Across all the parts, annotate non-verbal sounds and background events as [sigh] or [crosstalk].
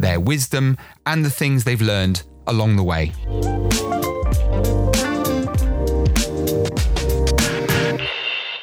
their wisdom, and the things they've learned along the way.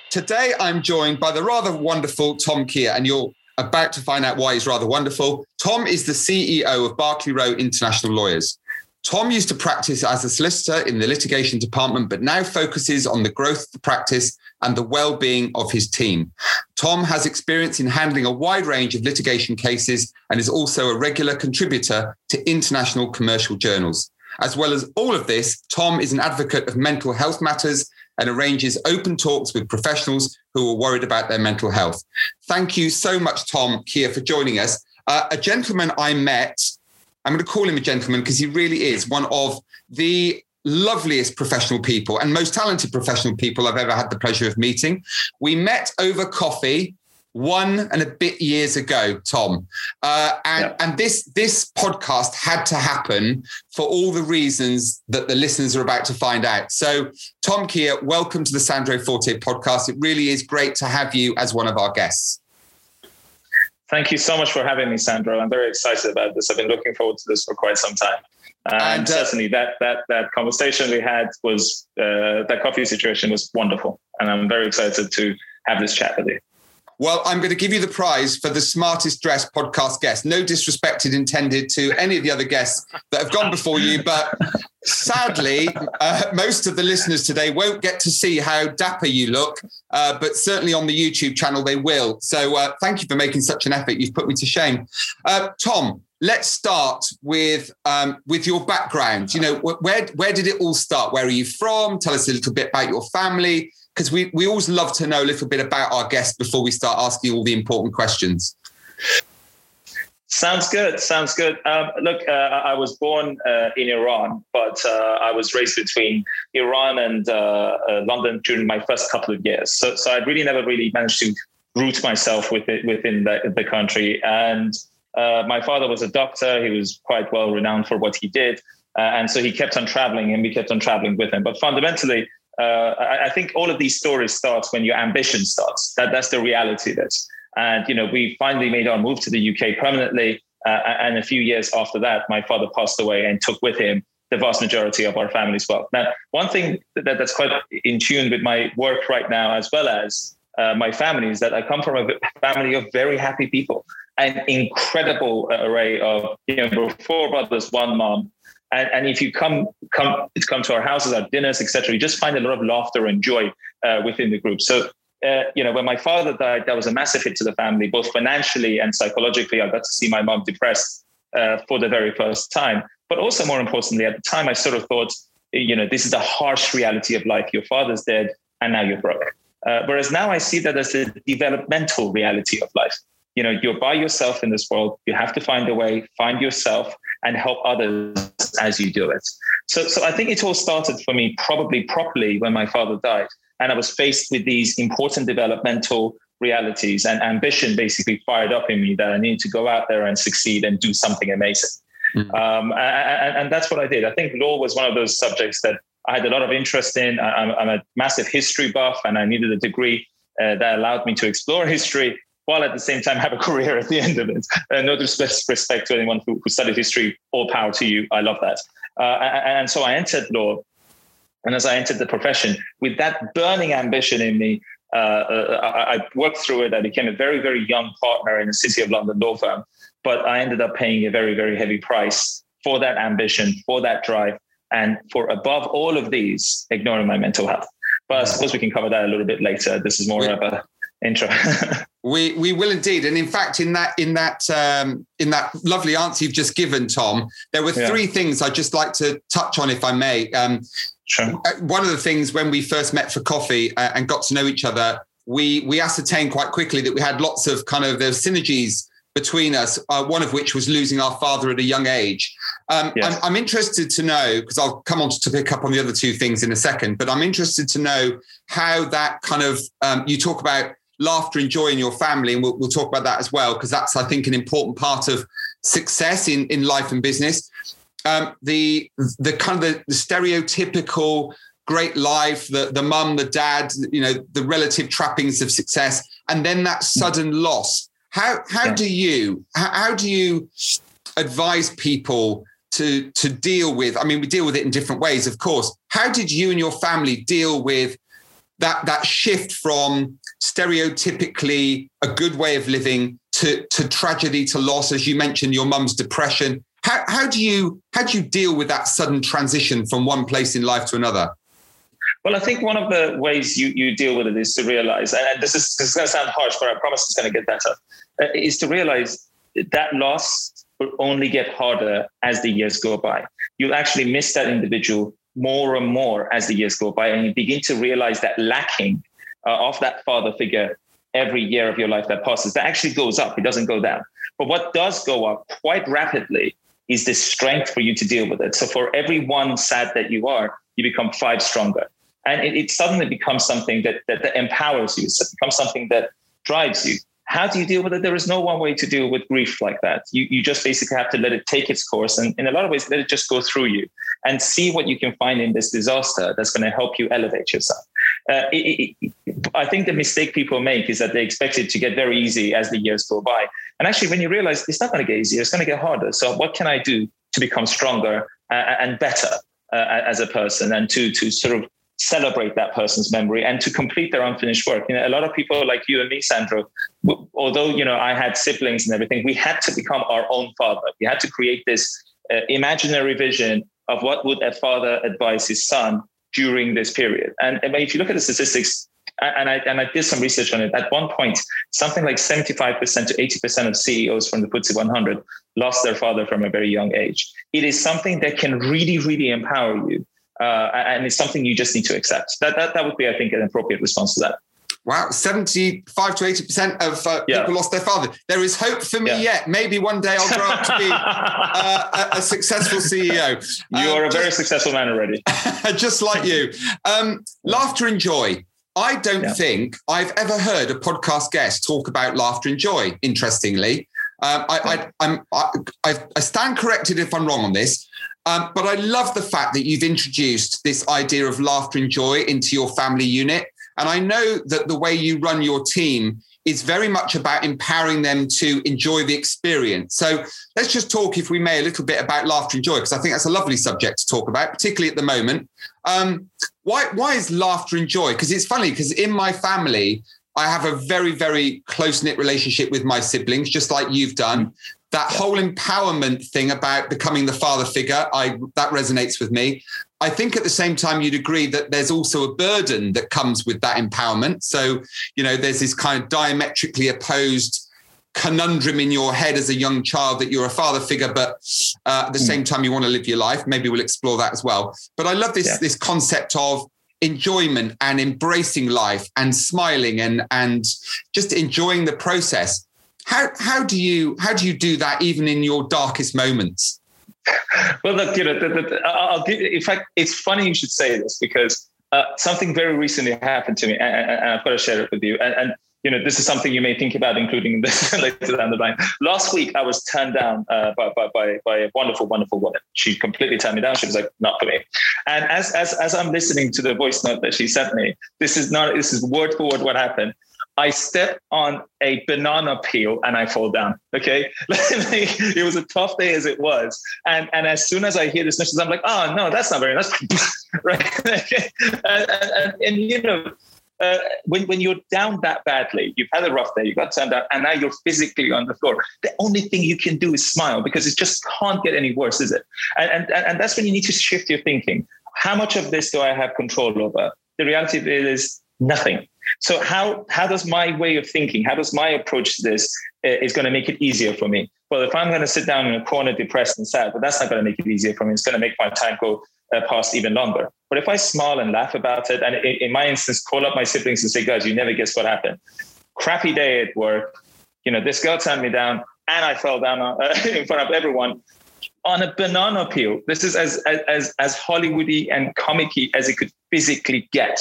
Today, I'm joined by the rather wonderful Tom Keya, and you're about to find out why he's rather wonderful. Tom is the CEO of Berkeley Row International Lawyers. Tom used to practice as a solicitor in the litigation department, but now focuses on the growth of the practice and the well-being of his team. Tom has experience in handling a wide range of litigation cases and is also a regular contributor to international commercial journals. As well as all of this, Tom is an advocate of mental health matters and arranges open talks with professionals who are worried about their mental health. Thank you so much, Tom Keya, for joining us. Uh, a gentleman I met, I'm going to call him a gentleman because he really is one of the loveliest professional people and most talented professional people I've ever had the pleasure of meeting. We met over coffee one and a bit years ago, Tom. Uh, and, yep. and this this podcast had to happen for all the reasons that the listeners are about to find out. So, Tom Keya, welcome to the Sandro Forte podcast. It really is great to have you as one of our guests. Thank you so much for having me, Sandro. I'm very excited about this. I've been looking forward to this for quite some time. And, and uh, certainly that that that conversation we had was uh, that coffee situation was wonderful, and I'm very excited to have this chat with you. Well, I'm going to give you the prize for the smartest dressed podcast guest. No disrespect intended to any of the other guests that have gone before you, but sadly, uh, most of the listeners today won't get to see how dapper you look, uh, but certainly on the YouTube channel they will. So uh, thank you for making such an effort. You've put me to shame. Uh, Tom, let's start with um, with your background. You know, where where did it all start? Where are you from? Tell us a little bit about your family because we, we always love to know a little bit about our guests before we start asking all the important questions. Sounds good. Sounds good. Um, look, uh, I was born uh, in Iran, but uh, I was raised between Iran and uh, uh, London during my first couple of years. So, so I really never really managed to root myself within, within the, the country. And uh, my father was a doctor. He was quite well renowned for what he did. and so he kept on traveling and we kept on traveling with him. But fundamentally, uh, I, I, think all of these stories start when your ambition starts. That that's the reality of it. And you know, we finally made our move to the UK permanently. Uh, and a few years after that, my father passed away and took with him the vast majority of our family's wealth. Now, one thing that, that's quite in tune with my work right now, as well as uh, my family, is that I come from a family of very happy people, an incredible array of you know four brothers, one mom, and, and if you come come come to our houses, our dinners, etc., you just find a lot of laughter and joy uh, within the group. So uh, you know, when my father died, that was a massive hit to the family, both financially and psychologically. I got to see my mom depressed uh, for the very first time. But also, more importantly, at the time, I sort of thought, you know, this is the harsh reality of life. Your father's dead, and now you're broke. Uh, whereas now I see that as the developmental reality of life. You know, you're by yourself in this world. You have to find a way, find yourself, and help others as you do it. So, so I think it all started for me probably properly when my father died. And I was faced with these important developmental realities and ambition basically fired up in me that I needed to go out there and succeed and do something amazing. Mm-hmm. Um, and, and, that's what I did. I think law was one of those subjects that I had a lot of interest in. I'm, I'm a massive history buff and I needed a degree uh, that allowed me to explore [laughs] history while at the same time have a [laughs] career at the end of it. Uh, no disrespect to anyone who, who, studied history, all power to you. I love that. Uh, and, and so I entered law. And as I entered the profession, with that burning ambition in me, uh, uh I, I worked through it. I became a very, very young partner in the City of London law firm. But I ended up paying a very, very heavy price for that ambition, for that drive, and for above all of these, ignoring my mental health. But I suppose we can cover that a little bit later. This is more of a intro. [laughs] we we will indeed, and in fact, in that in that um, in that lovely answer you've just given, Tom, there were yeah. three things I'd just like to touch on, if I may. Um, sure. Uh, one of the things when we first met for coffee uh, and got to know each other, we we ascertained quite quickly that we had lots of kind of there's synergies between us, uh, one of which was losing our father at a young age. Um, yes. I'm, I'm, interested to know, because I'll come on to pick up on the other two things in a second, but I'm interested to know how that kind of, um, you talk about laughter and joy in your family, and we'll, we'll talk about that as well, because that's, I think, an important part of success in, in life and business. Um, the the kind of the, the stereotypical great life, the the mum, the dad, you know, the relative trappings of success, and then that sudden loss. How how yeah. do you how, how do you advise people to to deal with? I mean, we deal with it in different ways, of course. How did you and your family deal with that that shift from stereotypically a good way of living to to tragedy to loss as you mentioned your mum's depression how, how do you how do you deal with that sudden transition from one place in life to another well, I think one of the ways you, you deal with it is to realize, and this is, this is going to sound harsh, but I promise it's going to get better, uh, is to realize that loss will only get harder as the years go by. You'll actually miss that individual more and more as the years go by, and you begin to realize that lacking uh, of that father figure every year of your life that passes, that actually goes up. It doesn't go down. But what does go up quite rapidly is the strength for you to deal with it. So for every one sad that you are, you become five stronger and it, it suddenly becomes something that, that, that empowers you. it becomes something that drives you. How do you deal with it? There is no one way to deal with grief like that. You, you just basically have to let it take its course and in a lot of ways, let it just go through you and see what you can find in this disaster that's going to help you elevate yourself. Uh, it, it, I think the mistake people make is that they expect it to get very easy as the years go by. And actually, when you realize it's not going to get easier, it's going to get harder. So, what can I do to become stronger uh, and better uh, as a person and to, to sort of celebrate that person's memory and to complete their unfinished work. You know, a lot of people like you and me, Sandro, although, you know, I had siblings and everything, we had to become our own father. We had to create this uh, imaginary vision of what would a father advise his son during this period. And, and if you look at the statistics, and I, and I did some research on it. At one point, something like 75% to 80% of CEOs from the FTSE 100 lost their father from a very young age. It is something that can really, really empower you uh, and it's something you just need to accept. That, that that would be, I think, an appropriate response to that. Wow, 75 to 80% of uh, yeah. people lost their father. There is hope for me yeah. yet. Maybe one day I'll grow up to be [laughs] uh, a, a, successful CEO. You um, are a very just, successful man already. [laughs] just like you. Um, laughter and joy. I don't yeah. think I've ever heard a podcast guest talk about laughter and joy, interestingly. Um, I, I, I, I, stand corrected if I'm wrong on this. Um, but I love the fact that you've introduced this idea of laughter and joy into your family unit. And I know that the way you run your team is very much about empowering them to enjoy the experience. So let's just talk, if we may, a little bit about laughter and joy, because I think that's a lovely subject to talk about, particularly at the moment. Um, why, why is laughter and joy? Because it's funny, because in my family, I have a very, very close knit relationship with my siblings, just like you've done that whole empowerment thing about becoming the father figure i that resonates with me. I think at the same time you'd agree that there's also a burden that comes with that empowerment. So you know there's this kind of diametrically opposed conundrum in your head as a young child that you're a father figure but uh, at the mm. same time you want to live your life. Maybe we'll explore that as well. But i love this yeah. this concept of enjoyment and embracing life and smiling and and just enjoying the process how how do you how do you do that even in your darkest moments? Well, look, you know, the, the, I'll give. In fact, it's funny you should say this because uh, something very recently happened to me, and, and, I've got to share it with you. And, and, you know, this is something you may think about including this [laughs] later down the line. Last week, I was turned down uh, by, by, by, by a wonderful, wonderful woman. She completely turned me down. She was like, "Not for me." And as as as I'm listening to the voice note that she sent me, this is not this is word for word what happened. I step on a banana peel and I fall down. Okay. [laughs] it was a tough day as it was. And, and as soon as I hear this message, I'm like, oh, no, that's not very nice. [laughs] right. [laughs] and, and, and, you know, uh, when, when you're down that badly, you've had a rough day, you got turned out, and now you're physically on the floor. The only thing you can do is smile because it just can't get any worse, is it? And, and, and that's when you need to shift your thinking. How much of this do I have control over? The reality is nothing. So how how does my way of thinking, how does my approach to this uh, is going to make it easier for me? Well, if I'm going to sit down in a corner, depressed and sad, but that's not going to make it easier for me. It's going to make my time go uh, past even longer. But if I smile and laugh about it, and in, in my instance, call up my siblings and say, "Guys, you never guess what happened. Crappy day at work. You know, this girl turned me down. and I fell down uh, [laughs] in front of everyone on a banana peel. This is as as as Hollywoody and comicky as it could physically get.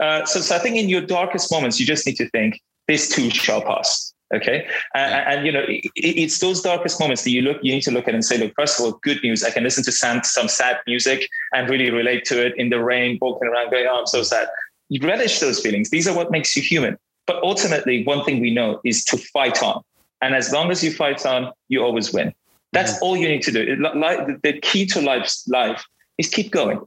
Uh, so, so I think in your darkest moments, you just need to think, this too shall pass. Okay, and, and you know it, it's those darkest moments that you look. You need to look at and say, look, first of all, good news. I can listen to some, some sad music and really relate to it in the rain, walking around, going, "Oh, I'm so sad." You relish those feelings. These are what makes you human. But ultimately, one thing we know is to fight on. And as long as you fight on, you always win. That's mm-hmm. all you need to do. Like the key to life's life is keep going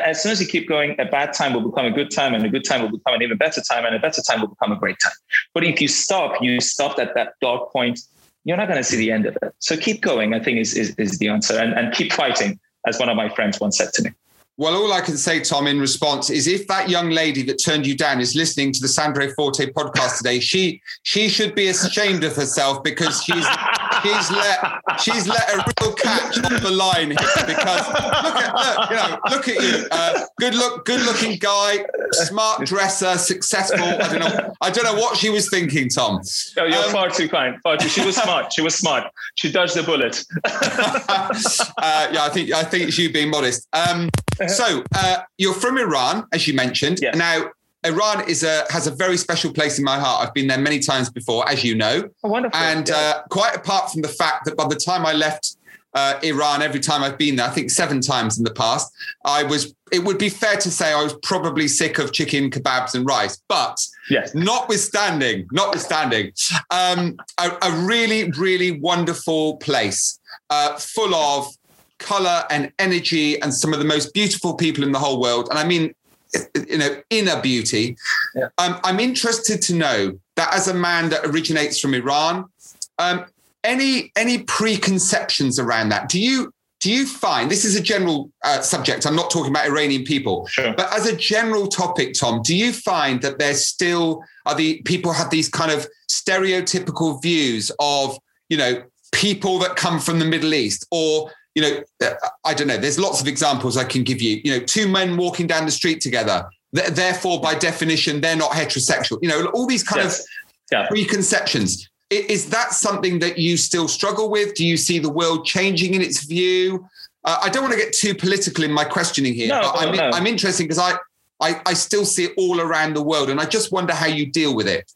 as soon as you keep going, a bad time will become a good time, and a good time will become an even better time, and a better time will become a great time. But if you stop, you stopped at that dark point, you're not going to see the end of it. So keep going, I think, is, is, is the answer, and, and keep fighting, as one of my friends once said to me. Well, all I can say, Tom, in response is if that young lady that turned you down is listening to the Sandro Forte podcast today, she she should be ashamed of herself because she's [laughs] she's let she's let a real catch on the line here because look at look, you know look at you, uh, good look, good looking guy, smart dresser, successful. I don't know, I don't know what she was thinking, Tom. Oh, you're um, far too kind. Far too. She was smart. She was smart. She dodged the bullet. [laughs] uh, yeah, I think I think she's being modest. Um, so uh, you're from Iran, as you mentioned. Yes. Now, Iran is a has a very special place in my heart. I've been there many times before, as you know. Oh, wonderful. And yeah. uh, quite apart from the fact that by the time I left uh, Iran, every time I've been there, I think seven times in the past, I was. It would be fair to say I was probably sick of chicken kebabs and rice. But yes. notwithstanding, notwithstanding, um, a, a, really, really wonderful place, uh, full of color and energy and some of the most beautiful people in the whole world. And I mean, you know, inner beauty. Yeah. Um, I'm interested to know that as a man that originates from Iran, um, any any preconceptions around that? Do you do you find this is a general uh, subject? I'm not talking about Iranian people, sure. but as a general topic, Tom, do you find that there's still are the people have these kind of stereotypical views of you know people that come from the Middle East or you know, uh, I don't know. There's lots of examples I can give you. You know, two men walking down the street together. Therefore, by definition, they're not heterosexual. You know, all these kind yes. of yeah. preconceptions. Is that something that you still struggle with? Do you see the world changing in its view? Uh, I don't want to get too political in my questioning here, no, but I'm, no. I'm interested because I, I, I still see it all around the world, and I just wonder how you deal with it.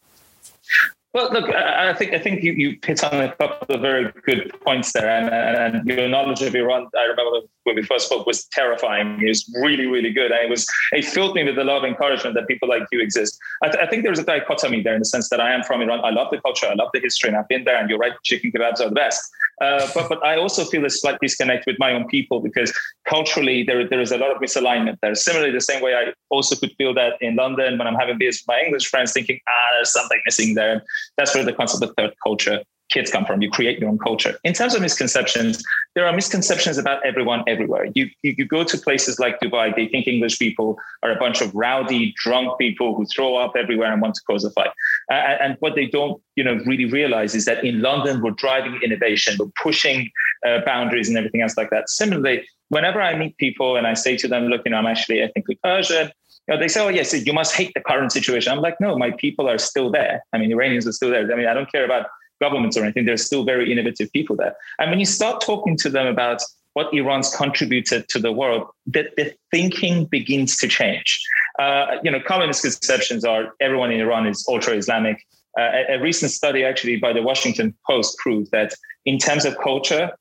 Well, look, I think I think you, you hit on a couple of very good points there, and, and, your knowledge of Iran. I remember when we first spoke was terrifying. It was really, really good, and it was it filled me with a lot of encouragement that people like you exist. I, th- I think there's a dichotomy there in the sense that I am from Iran. I love the culture, I love the history, and I've been there. And you're right, chicken kebabs are the best. Uh, but but I also feel a slight disconnect with my own people because culturally there there is a lot of misalignment there. Similarly, the same way I also could feel that in London when I'm having beers with my English friends, thinking ah, there's something missing there that's where the concept of third culture kids come from. You create your own culture. In terms of misconceptions, there are misconceptions about everyone everywhere. You, you, you go to places like Dubai, they think English people are a bunch of rowdy, drunk people who throw up everywhere and want to cause a fight. Uh, and what they don't, you know, really realize is that in London we're driving innovation, we're pushing uh, boundaries and everything else like that. Similarly, whenever I meet people and I say to them, "Look, you know, I'm actually ethnically Persian," you know, they say, oh, yes, you must hate the current situation. I'm like, no, my people are still there. I mean, Iranians are still there. I mean, I don't care about governments or anything. There's still very innovative people there. And when you start talking to them about what Iran's contributed to the world, that the thinking begins to change. Uh, you know, common misconceptions are everyone in Iran is ultra-Islamic. Uh, a, a recent study actually by the Washington Post proved that in terms of culture,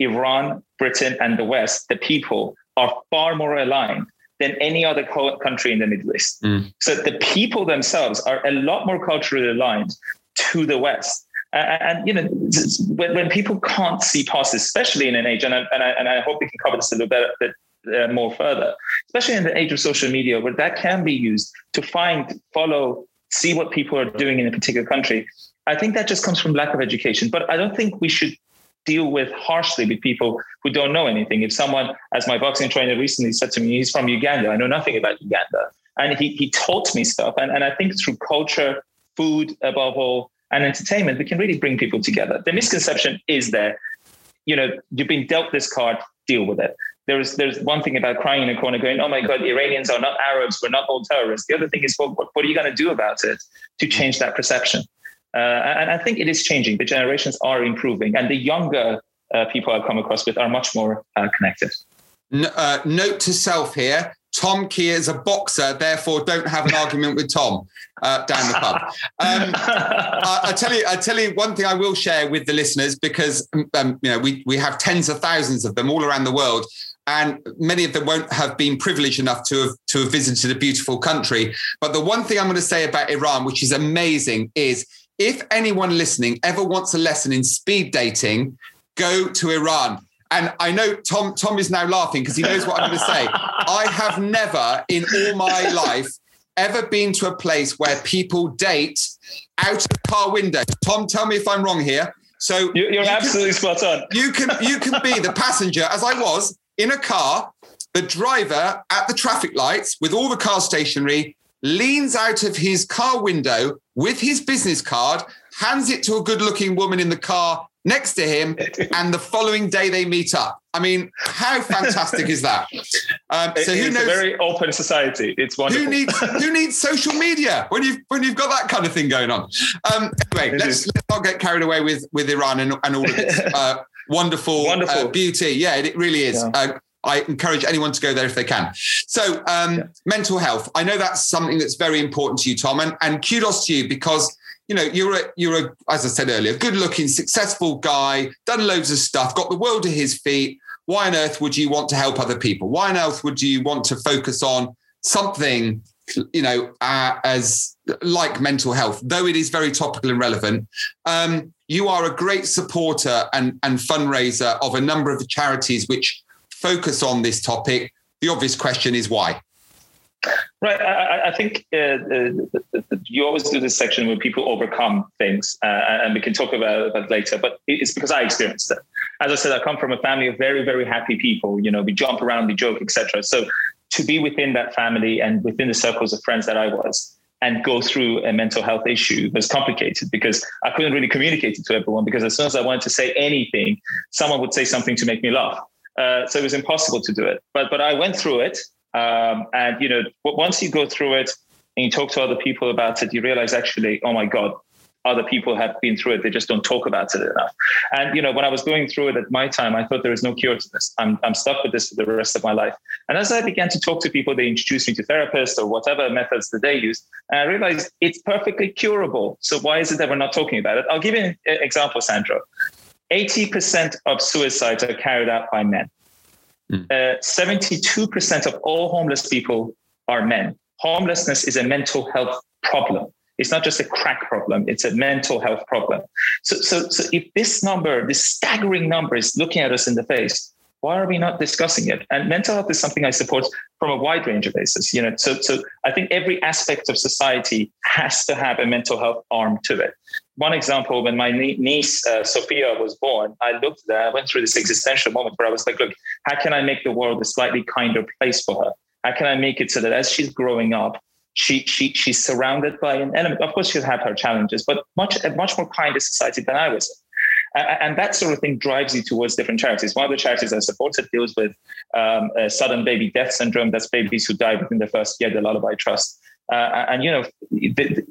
Iran, Britain, and the West, the people are far more aligned than any other country in the Middle East. Mm. So the people themselves are a lot more culturally aligned to the West. Uh, and you know, when, when, people can't see past, especially in an age, and I, and I, and I hope we can cover this a little bit, bit uh, more further, especially in the age of social media, where that can be used to find, follow, see what people are doing in a particular country. I think that just comes from lack of education. But I don't think we should deal with harshly with people who don't know anything. If someone, as my boxing trainer recently said to me, he's from Uganda, I know nothing about Uganda. And he, he taught me stuff. And, and I think through culture, food, above all, and entertainment, we can really bring people together. The misconception is there. You know, you've been dealt this card, deal with it. There's there's one thing about crying in a corner, going, "Oh my God, Iranians are not Arabs. We're not all terrorists." The other thing is, well, what, what are you going to do about it to change that perception? Uh, and I think it is changing. The generations are improving, and the younger uh, people I come across with are much more uh, connected. Uh, note to self here Tom Keya is a boxer, therefore don't have an [laughs] argument with Tom uh, down the pub. Um, I, I, tell you, I tell you one thing I will share with the listeners because um, you know we we have tens of thousands of them all around the world, and many of them won't have been privileged enough to have to have visited a beautiful country. But the one thing I'm going to say about Iran, which is amazing, is if anyone listening ever wants a lesson in speed dating, go to Iran. And I know Tom Tom is now laughing because he knows what I'm going to say. [laughs] I have never in all my life ever been to a place where people date out of car window. Tom, tell me if I'm wrong here. So you're, you absolutely can, spot on. [laughs] You can you can be the passenger, as I was in a car. The driver at the traffic lights with all the car stationery leans out of his car window with his business card, hands it to a good-looking woman in the car next to him, [laughs] and the following day they meet up. I mean, how fantastic is that? Um, so who knows? a very open society. It's wonderful. Who needs [laughs] who needs social media when you've when you've got that kind of thing going on? Um, anyway, let's, let's, not get carried away with with Iran and, and all of its [laughs] uh, wonderful, wonderful. Uh, beauty. Yeah, it, it really is. Yeah. Uh, I encourage anyone to go there if they can. So, um, yeah. mental health. I know that's something that's very important to you, Tom, and, and kudos to you because you know, you're a, you're a, as I said earlier, good looking, successful guy, done loads of stuff, got the world at his feet. Why on earth would you want to help other people? Why on earth would you want to focus on something, you know, uh, as like mental health, though it is very topical and relevant? Um, you are a great supporter and, and fundraiser of a number of the charities which focus on this topic. The obvious question is why? Right. I, I think uh, uh, you always do this section where people overcome things, uh, and we can talk about that later. But it's because I experienced it. As I said, I come from a family of very, very happy people. You know, we jump around, we joke, etc. So to be within that family and within the circles of friends that I was, and go through a mental health issue was complicated because I couldn't really communicate it to everyone. Because as soon as I wanted to say anything, someone would say something to make me laugh. Uh, so it was impossible to do it. But but I went through it um, and you know, once you go through it and you talk to other people about it, you realize actually, oh my God, other people have been through it. They just don't talk about it enough. And you know, when I was going through it at my time, I thought there is no cure to this. I'm I'm stuck with this for the rest of my life. And as I began to talk to people, they introduced me to therapists or whatever methods that they use, and I realized it's perfectly curable. So why is it that we're not talking about it? I'll give you an example, Sandro. 80% of suicides are carried out by men. Mm. Uh, 72% of all homeless people are men. Homelessness is a mental health problem. It's not just a crack problem, it's a mental health problem. So, so, so if this number, this staggering number is looking at us in the face, why are we not discussing it? And mental health is something I support from a wide range of bases. You know, so so I think every aspect of society has to have a mental health arm to it. One example, when my niece uh, Sophia was born, I looked there, I went through this existential moment where I was like, look, how can I make the world a slightly kinder place for her? How can I make it so that as she's growing up, she she she's surrounded by an element. Of course, she'll have her challenges, but much a much more kinder society than I was and that sort of thing drives you towards different charities. One of the charities I supported deals with um, sudden baby death syndrome. That's babies who die within the first year, the Lullaby Trust. Uh, and you know, the,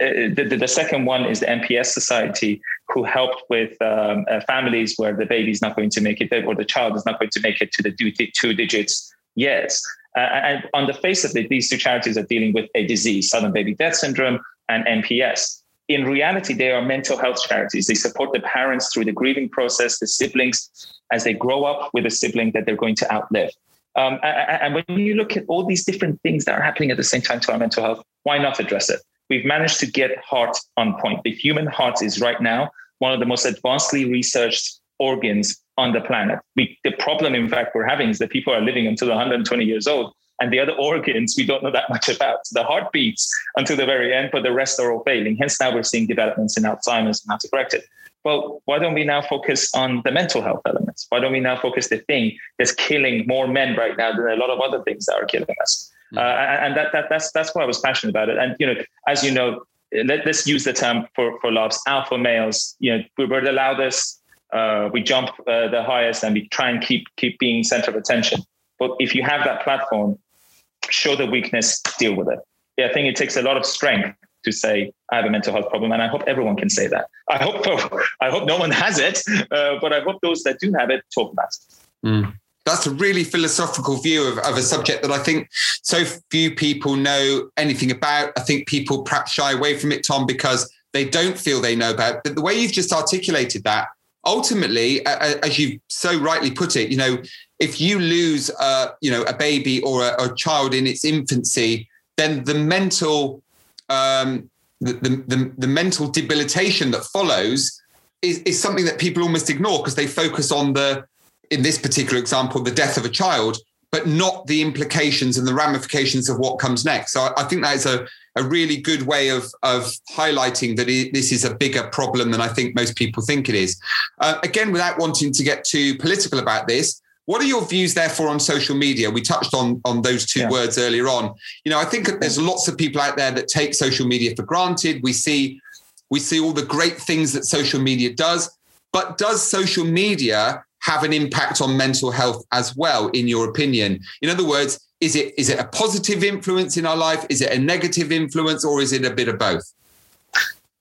the, the, second one is the MPS Society, who helped with um, uh, families where the baby is not going to make it, or the child is not going to make it to the two digits years. Uh, and on the face of it, these two charities are dealing with a disease, sudden baby death syndrome and MPS in reality, they are mental health charities. They support the parents through the grieving process, the siblings as they grow up with a sibling that they're going to outlive. Um, and, when you look at all these different things that are happening at the same time to our mental health, why not address it? We've managed to get heart on point. The human heart is right now one of the most advancedly researched organs on the planet. We, the problem, in fact, we're having is that people are living until 120 years old and the other organs we don't know that much about. The heart beats until the very end, but the rest are all failing. Hence, now we're seeing developments in Alzheimer's and how to correct it. Well, why don't we now focus on the mental health elements? Why don't we now focus the thing that's killing more men right now than a lot of other things that are killing us? Mm. Uh, and that, that that's that's why I was passionate about it. And you know, as you know, let, us use the term for for loves. Alpha males, you know, we were the loudest, uh, we jump uh, the highest, and we try and keep keep being center of attention. But if you have that platform, show the weakness, deal with it. Yeah, I think it takes a lot of strength to say I have a mental health problem, and I hope everyone can say that. I hope [laughs] I hope no one has it, uh, but I hope those that do have it talk about it. Mm. That's a really philosophical view of, of a subject that I think so few people know anything about. I think people perhaps shy away from it, Tom, because they don't feel they know about. It. But the way you've just articulated that, ultimately, as you so rightly put it, you know, if you lose, uh, you know, a baby or a, a, child in its infancy, then the mental, um, the, the, the, the mental debilitation that follows is, is something that people almost ignore because they focus on the, in this particular example, the death of a child, but not the implications and the ramifications of what comes next. So I, I think that is a, a really good way of, of highlighting that it, this is a bigger problem than I think most people think it is. Uh, again, without wanting to get too political about this, what are your views, therefore, on social media? We touched on on those two yeah. words earlier on. You know, I think there's lots of people out there that take social media for granted. We see we see all the great things that social media does, but does social media have an impact on mental health as well, in your opinion? In other words, is it is it a positive influence in our life? Is it a negative influence, or is it a bit of both?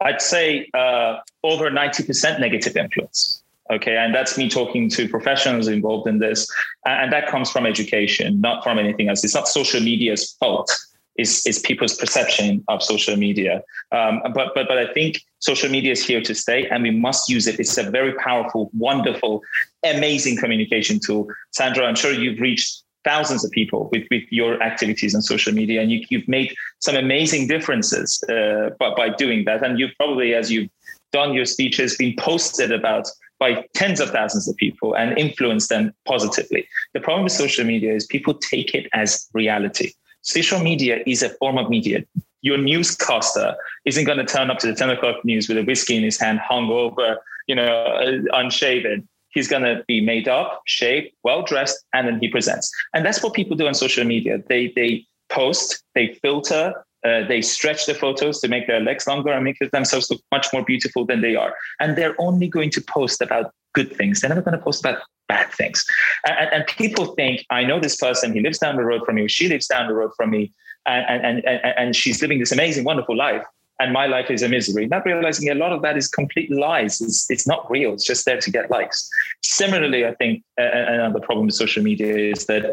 I'd say uh, over ninety percent negative influence. Okay, and that's me talking to professionals involved in this, and that comes from education, not from anything else. It's not social media's fault. It's, it's people's perception of social media. Um, but but but I think social media is here to stay, and we must use it. It's a very powerful, wonderful, amazing communication tool. Sandro, I'm sure you've reached thousands of people with, with your activities on social media, and you, have made some amazing differences uh, by, by doing that. And you've probably, as you've done your speeches, been posted about by tens of thousands of people and influence them positively. The problem with social media is people take it as reality. Social media is a form of media. Your newscaster isn't going to turn up to the 10 o'clock news with a whiskey in his hand, hungover, you know, uh, unshaven. He's going to be made up, shaped, well dressed, and then he presents. And that's what people do on social media. They they post, they filter, uh, they stretch the photos to make their legs longer and make themselves look much more beautiful than they are. And they're only going to post about good things. They're never going to post about bad things. And, and, people think, I know this person, he lives down the road from me, she lives down the road from me, and, and, and, and she's living this amazing, wonderful life. And my life is a misery. Not realizing a lot of that is complete lies. It's, it's not real. It's just there to get likes. Similarly, I think another problem with social media is that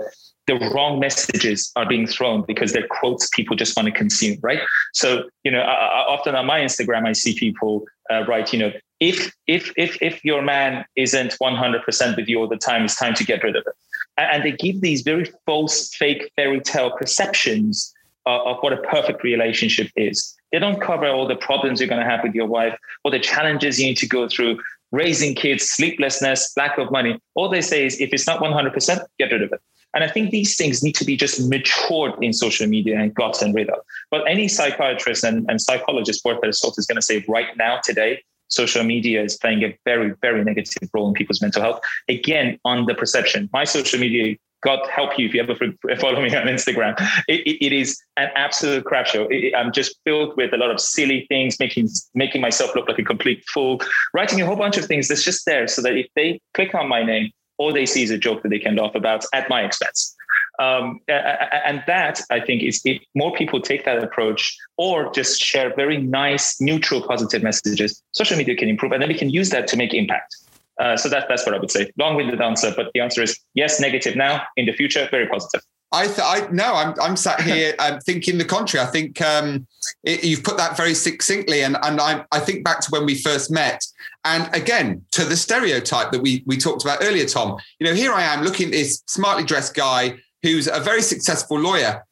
the wrong messages are being thrown because they're quotes people just want to consume, right? So, you know, I, I, often on my Instagram, I see people uh, write, you know, if if if if your man isn't 100% with you all the time, it's time to get rid of it. And they give these very false, fake fairy tale perceptions of, of what a perfect relationship is. They don't cover all the problems you're going to have with your wife, or the challenges you need to go through, raising kids, sleeplessness, lack of money. All they say is if it's not 100%, get rid of it. And I think these things need to be just matured in social media and gotten rid of. But any psychiatrist and, and psychologist worth their salt is going to say right now, today, social media is playing a very, very negative role in people's mental health. Again, on the perception. My social media, God help you if you ever [laughs] follow me on Instagram. it, it, it is an absolute crap show. It, I'm just filled with a lot of silly things, making making myself look like a complete fool, writing a whole bunch of things that's just there so that if they click on my name, all they see is a joke that they can laugh about at my expense. Um, and that I think is if more people take that approach or just share very nice, neutral, positive messages, social media can improve, and then we can use that to make impact. Uh, so that, that's what I would say. Long-winded answer, but the answer is yes, negative now. In the future, very positive. I, th- I no, I'm I'm sat here I'm thinking the contrary. I think um, it, you've put that very succinctly, and and I I think back to when we first met, and again to the stereotype that we we talked about earlier, Tom. You know, here I am looking at this smartly dressed guy who's a very successful lawyer,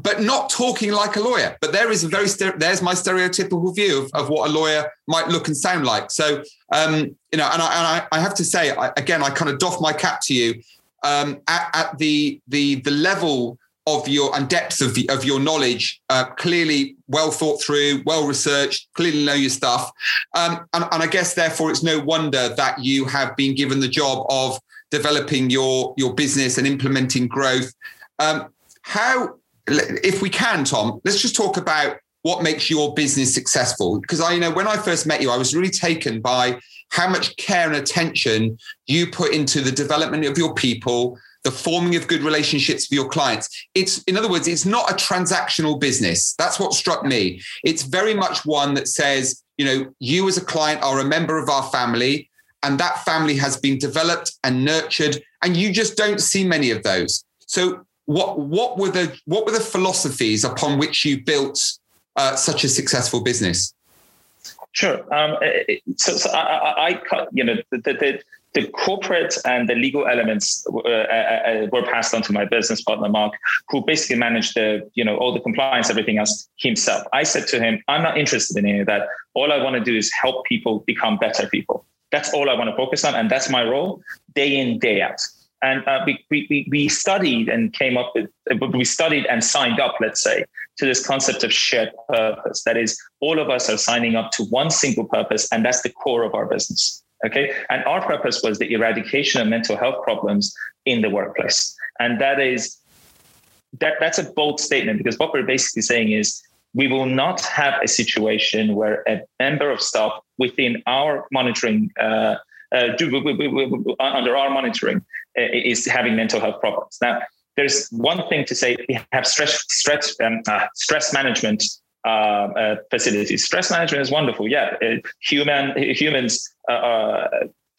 but not talking like a lawyer. But there is a very there's my stereotypical view of, of what a lawyer might look and sound like. So um, you know, and I and I, I have to say I, again, I kind of doff my cap to you um, at, at, the the the level of your and depth of, the, of your knowledge, uh, clearly well thought through, well researched, clearly know your stuff, um, and, and I guess therefore it's no wonder that you have been given the job of developing your your business and implementing growth. Um, how, if we can, Tom, let's just talk about what makes your business successful. Because I you know when I first met you, I was really taken by how much care and attention you put into the development of your people, the forming of good relationships with your clients. It's, in other words, it's not a transactional business. That's what struck me. It's very much one that says, you know, you as a client are a member of our family, and that family has been developed and nurtured, and you just don't see many of those. So, what what were the what were the philosophies upon which you built uh, such a successful business? Sure. Um, so, so I, I, you know, the, the, the corporate and the legal elements uh, uh, uh, were passed on to my business partner Mark, who basically managed the you know all the compliance, everything else himself. I said to him, "I'm not interested in any of that. All I want to do is help people become better people. That's all I want to focus on, and that's my role, day in day out." And uh, we, we, we studied and came up with, we studied and signed up, let's say, to this concept of shared purpose. That is, all of us are signing up to one single purpose, and that's the core of our business. Okay. And our purpose was the eradication of mental health problems in the workplace. And that is that that's a bold statement because what we're basically saying is we will not have a situation where a member of staff within our monitoring uh, uh, under our monitoring is having mental health problems. Now, there's one thing to say we have stress stress um, uh, stress management uh, uh, facilities. Stress management is wonderful. Yeah, human humans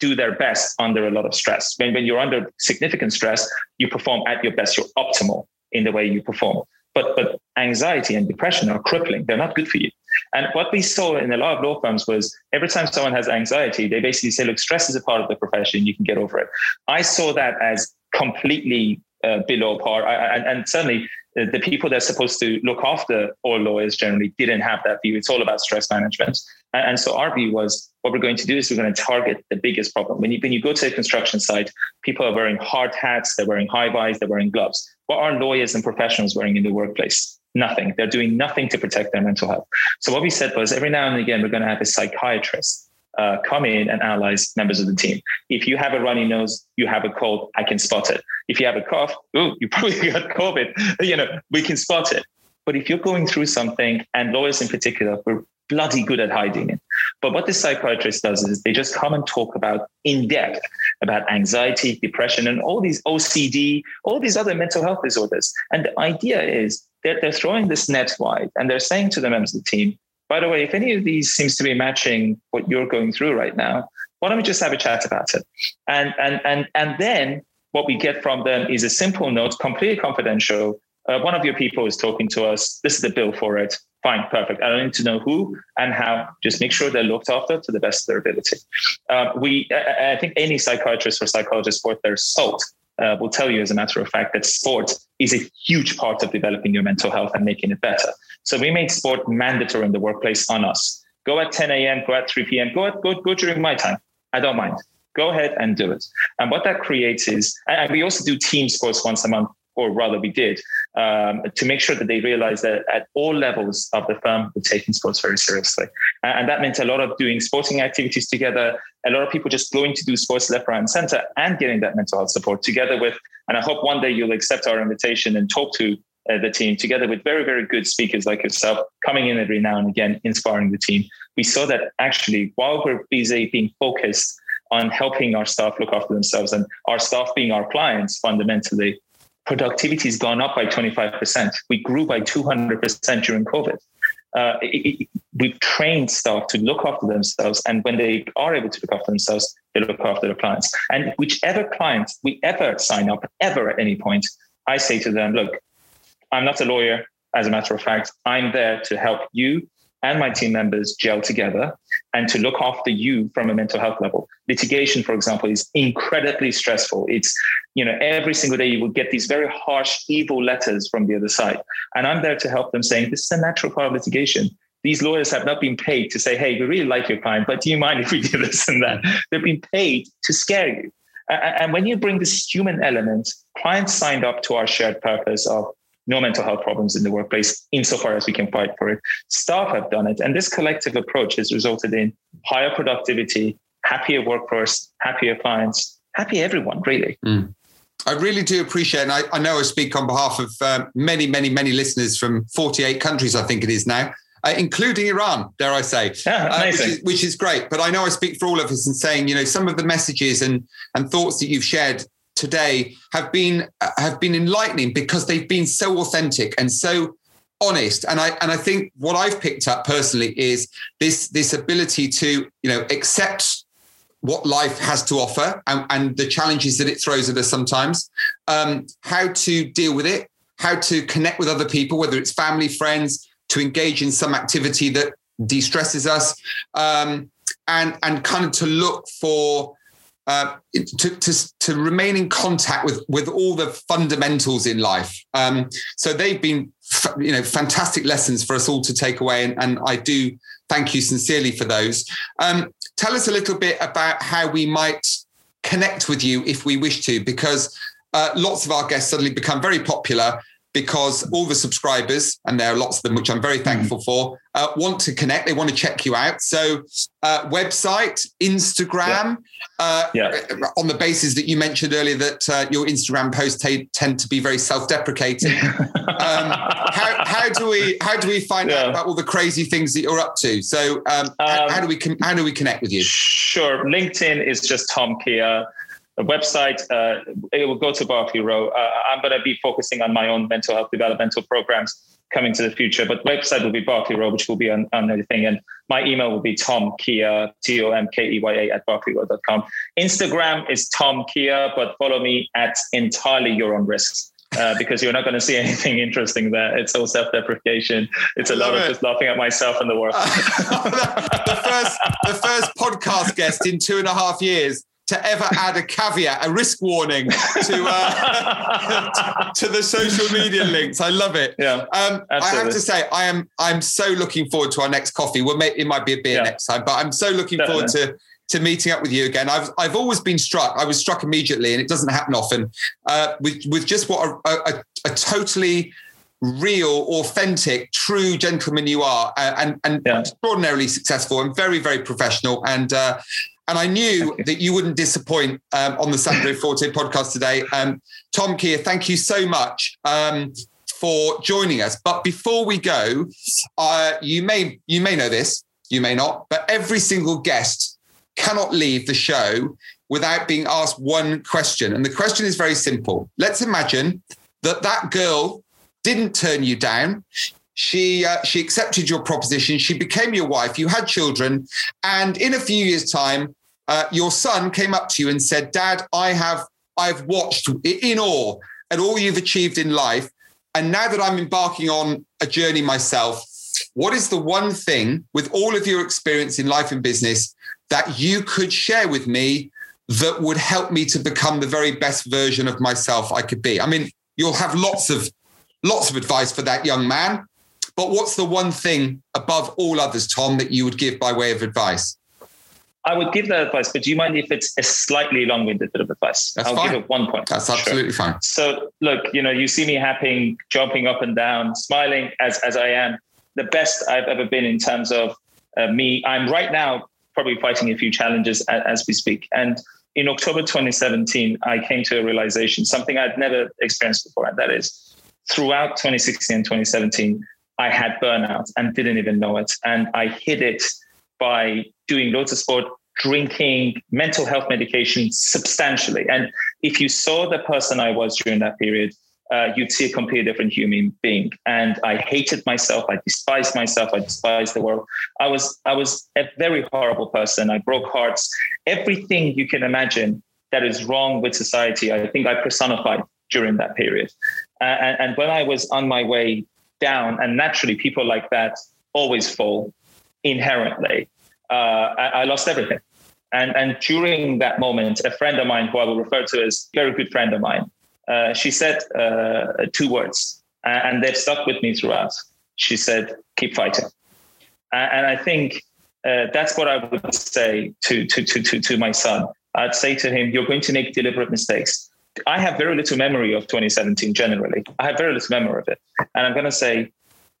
do their best under a lot of stress. When, when you're under significant stress, you perform at your best. You're optimal in the way you perform. But but anxiety and depression are crippling. They're not good for you. And what we saw in a lot of law firms was every time someone has anxiety, they basically say, look, stress is a part of the profession. You can get over it. I saw that as completely uh, below par. I, and, and certainly the people that are supposed to look after all lawyers generally didn't have that view. It's all about stress management. And, and, so our view was what we're going to do is we're going to target the biggest problem. When you, when you go to a construction site, people are wearing hard hats, they're wearing high vis, they're wearing gloves. What are lawyers and professionals wearing in the workplace? Nothing. They're doing nothing to protect their mental health. So what we said was every now and again, we're going to have a psychiatrist uh, come in and analyze members of the team. If you have a runny nose, you have a cold, I can spot it. If you have a cough, oh, you [laughs] probably got COVID. You know, we can spot it. But if you're going through something, and lawyers in particular, we're bloody good at hiding it. But what the psychiatrist does is they just come and talk about in depth about anxiety, depression, and all these OCD, all these other mental health disorders. And the idea is that they're throwing this net wide and they're saying to the members of the team, by the way, if any of these seems to be matching what you're going through right now, why don't we just have a chat about it? And and and and then what we get from them is a simple note, completely confidential. Uh, one of your people is talking to us. This is the bill for it. Fine, perfect. I don't need to know who and how. Just make sure they're looked after to the best of their ability. Uh, we, I, I think, any psychiatrist or psychologist worth their salt uh, will tell you, as a matter of fact, that sport is a huge part of developing your mental health and making it better. So we made sport mandatory in the workplace on us. Go at 10 a.m., go at 3 p.m., go at, go, go during my time. I don't mind. Go ahead and do it. And what that creates is, and we also do team sports once a month or rather we did, um, to make sure that they realized that at all levels of the firm, we're taking sports very seriously. And that meant a lot of doing sporting activities together, a lot of people just going to do sports left, right, and center and getting that mental health support together with, and I hope one day you'll accept our invitation and talk to uh, the team together with very, very good speakers like yourself coming in every now and again, inspiring the team. We saw that actually while we're busy being focused on helping our staff look after themselves and our staff being our clients fundamentally, productivity has gone up by 25%. We grew by 200% during COVID. Uh, it, it, we've trained staff to look after themselves. And when they are able to look after themselves, they look after their clients. And whichever client we ever sign up, ever at any point, I say to them, look, I'm not a lawyer. As a matter of fact, I'm there to help you and my team members gel together and to look after you from a mental health level. Litigation, for example, is incredibly stressful. It's, you know, every single day you will get these very harsh, evil letters from the other side. And I'm there to help them saying, this is a natural part of litigation. These lawyers have not been paid to say, hey, we really like your client, but do you mind if we [laughs] do this and that? They've been paid to scare you. And when you bring this human element, clients signed up to our shared purpose of no mental health problems in the workplace insofar as we can fight for it. Staff have done it. And this collective approach has resulted in higher productivity, happier workforce, happier clients, happy everyone, really. Mm. I really do appreciate, and I, I, know I speak on behalf of um, many, many, many listeners from 48 countries, I think it is now, uh, including Iran, dare I say, yeah, uh, which, is, which, is, great. But I know I speak for all of us in saying, you know, some of the messages and, and thoughts that you've shared today have been have been enlightening because they've been so authentic and so honest. And i and i think what i've picked up personally is this this ability to you know accept what life has to offer and, and the challenges that it throws at us sometimes. Um, how to deal with it how to connect with other people whether it's family friends to engage in some activity that de-stresses us um, and and kind of to look for uh, to, to, to remain in contact with with all the fundamentals in life. Um, so they've been you know fantastic lessons for us all to take away, and, and I do thank you sincerely for those. Um, tell us a little bit about how we might connect with you if we wish to, because uh, lots of our guests suddenly become very popular because all the subscribers, and there are lots of them, which I'm very mm. thankful for, uh, want to connect. They want to check you out. So, uh, website, Instagram, uh, yeah. Yeah. on the basis that you mentioned earlier that uh, your Instagram posts t- tend to be very self-deprecating. [laughs] um, how, how, do we how do we find yeah. out about all the crazy things that you're up to? So, um, um, how, how, do we how do we connect with you? Sure, LinkedIn is just Tom Keya website. Uh, it will go to Berkeley Row. Uh, I'm going to be focusing on my own mental health developmental programs coming to the future, but website will be Berkeley Row, which will be on, on everything. And my email will be Tom Keya, T O M K E Y A at berkeleyrow.com. Instagram is Tom Keya, but follow me at entirely your own risks. Uh, because you're not going to see [laughs] anything interesting there. It's all self-deprecation. It's a lot of just laughing at myself and the world. [laughs] the first, the first podcast guest in two and a half years to ever add a caveat, a risk warning to uh, [laughs] to the social media links. I love it. Yeah, um, I have to say, I am I'm so looking forward to our next coffee. Well, it might be a beer yeah. next time, but I'm so looking Definitely. forward to to meeting up with you again. I've I've always been struck. I was struck immediately, and it doesn't happen often. Uh, with with just what a, a, a totally real, authentic, true gentleman you are, uh, and and yeah. extraordinarily successful and very very professional. And uh, and I knew that you wouldn't disappoint um, on the Sandro Forte podcast today. Um, Tom Keya, thank you so much um, for joining us. But before we go, uh, you may you may know this, you may not, but every single guest cannot leave the show without being asked one question. And the question is very simple. Let's imagine that that girl didn't turn you down she uh, she accepted your proposition she became your wife you had children and in a few years time uh, your son came up to you and said, Dad, I have I've watched in awe at all you've achieved in life. And now that I'm embarking on a journey myself, what is the one thing with all of your experience in life and business that you could share with me that would help me to become the very best version of myself I could be? I mean, you'll have lots of lots of advice for that young man. But what's the one thing above all others, Tom, that you would give by way of advice? I would give that advice, but do you mind if it's a slightly long-winded bit of advice? That's I'll fine. give it one point. That's absolutely sure. fine. So look, you know, you see me happy, jumping up and down, smiling as as I am, the best I've ever been in terms of uh, me. I'm right now probably fighting a few challenges as, as we speak. And in October 2017, I came to a realization, something I'd never experienced before, and that is throughout 2016 and 2017, I had burnout and didn't even know it. And I hid it by doing loads of sport, drinking mental health medication substantially. And if you saw the person I was during that period, uh, you'd see a completely different human being. And I hated myself. I despised myself. I despised the world. I was I was a very horrible person. I broke hearts. Everything you can imagine that is wrong with society, I think I personified during that period. Uh, and, and when I was on my way down, and naturally people like that always fall inherently uh, I, I, lost everything. And, and during that moment, a friend of mine, who I will refer to as a very good friend of mine, uh, she said uh, two words, and they've stuck with me throughout. She said, keep fighting. And I think uh, that's what I would say to, to, to, to, to my son. I'd say to him, you're going to make deliberate mistakes. I have very little memory of 2017 generally. I have very little memory of it. And I'm going to say,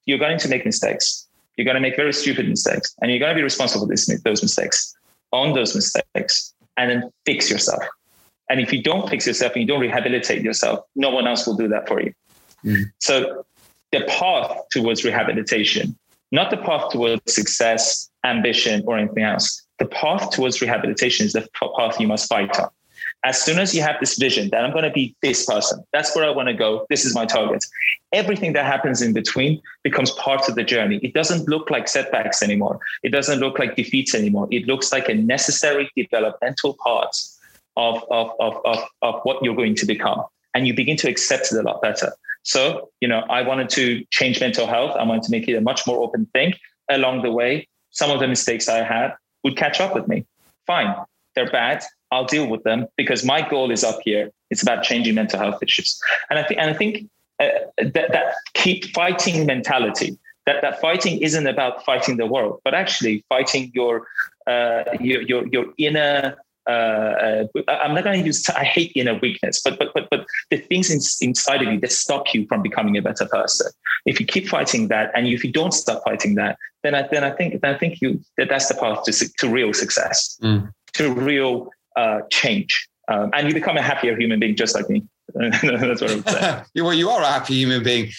you're going to make mistakes. You're going to make very stupid mistakes and you're going to be responsible for those mistakes, own those mistakes, and then fix yourself. And if you don't fix yourself and you don't rehabilitate yourself, no one else will do that for you. Mm. So the path towards rehabilitation, not the path towards success, ambition, or anything else. The path towards rehabilitation is the path you must fight on. As soon as you have this vision that I'm going to be this person, that's where I want to go. This is my target. Everything that happens in between becomes part of the journey. It doesn't look like setbacks anymore. It doesn't look like defeats anymore. It looks like a necessary developmental part of, of, of, of, of what you're going to become. And you begin to accept it a lot better. So, you know, I wanted to change mental health. I wanted to make it a much more open thing. Along the way, some of the mistakes I had would catch up with me. Fine, they're bad. I'll deal with them because my goal is up here. It's about changing mental health issues. And I think, and I think uh, that, that keep fighting mentality. That, that fighting isn't about fighting the world, but actually fighting your uh, your, your your inner uh, uh, I'm not going to use. I hate inner weakness, but but but but the things in, inside of you that stop you from becoming a better person. If you keep fighting that, and if you don't stop fighting that, then I then I think then I think you that that's the path to to real success, mm. to real uh, change, um, and you become a happier human being, just like me. [laughs] that's what I would say. [laughs] well, you are a happy human being.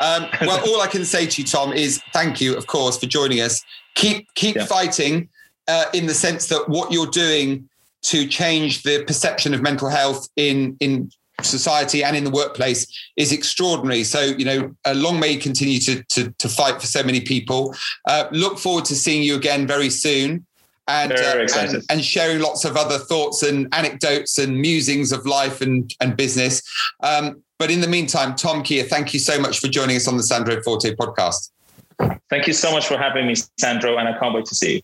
Um, [laughs] well, all I can say to you, Tom, is thank you, of course, for joining us. Keep keep yeah. fighting uh, in the sense that what you're doing to change the perception of mental health in in society and in the workplace is extraordinary. So, you know, uh, long may you continue to, to, to fight for so many people. Uh, look forward to seeing you again very soon. And, uh, and, and sharing lots of other thoughts and anecdotes and musings of life and, and business. Um, but in the meantime, Tom Keya, thank you so much for joining us on the Sandro Forte podcast. Thank you so much for having me, Sandro, and I can't wait to see you.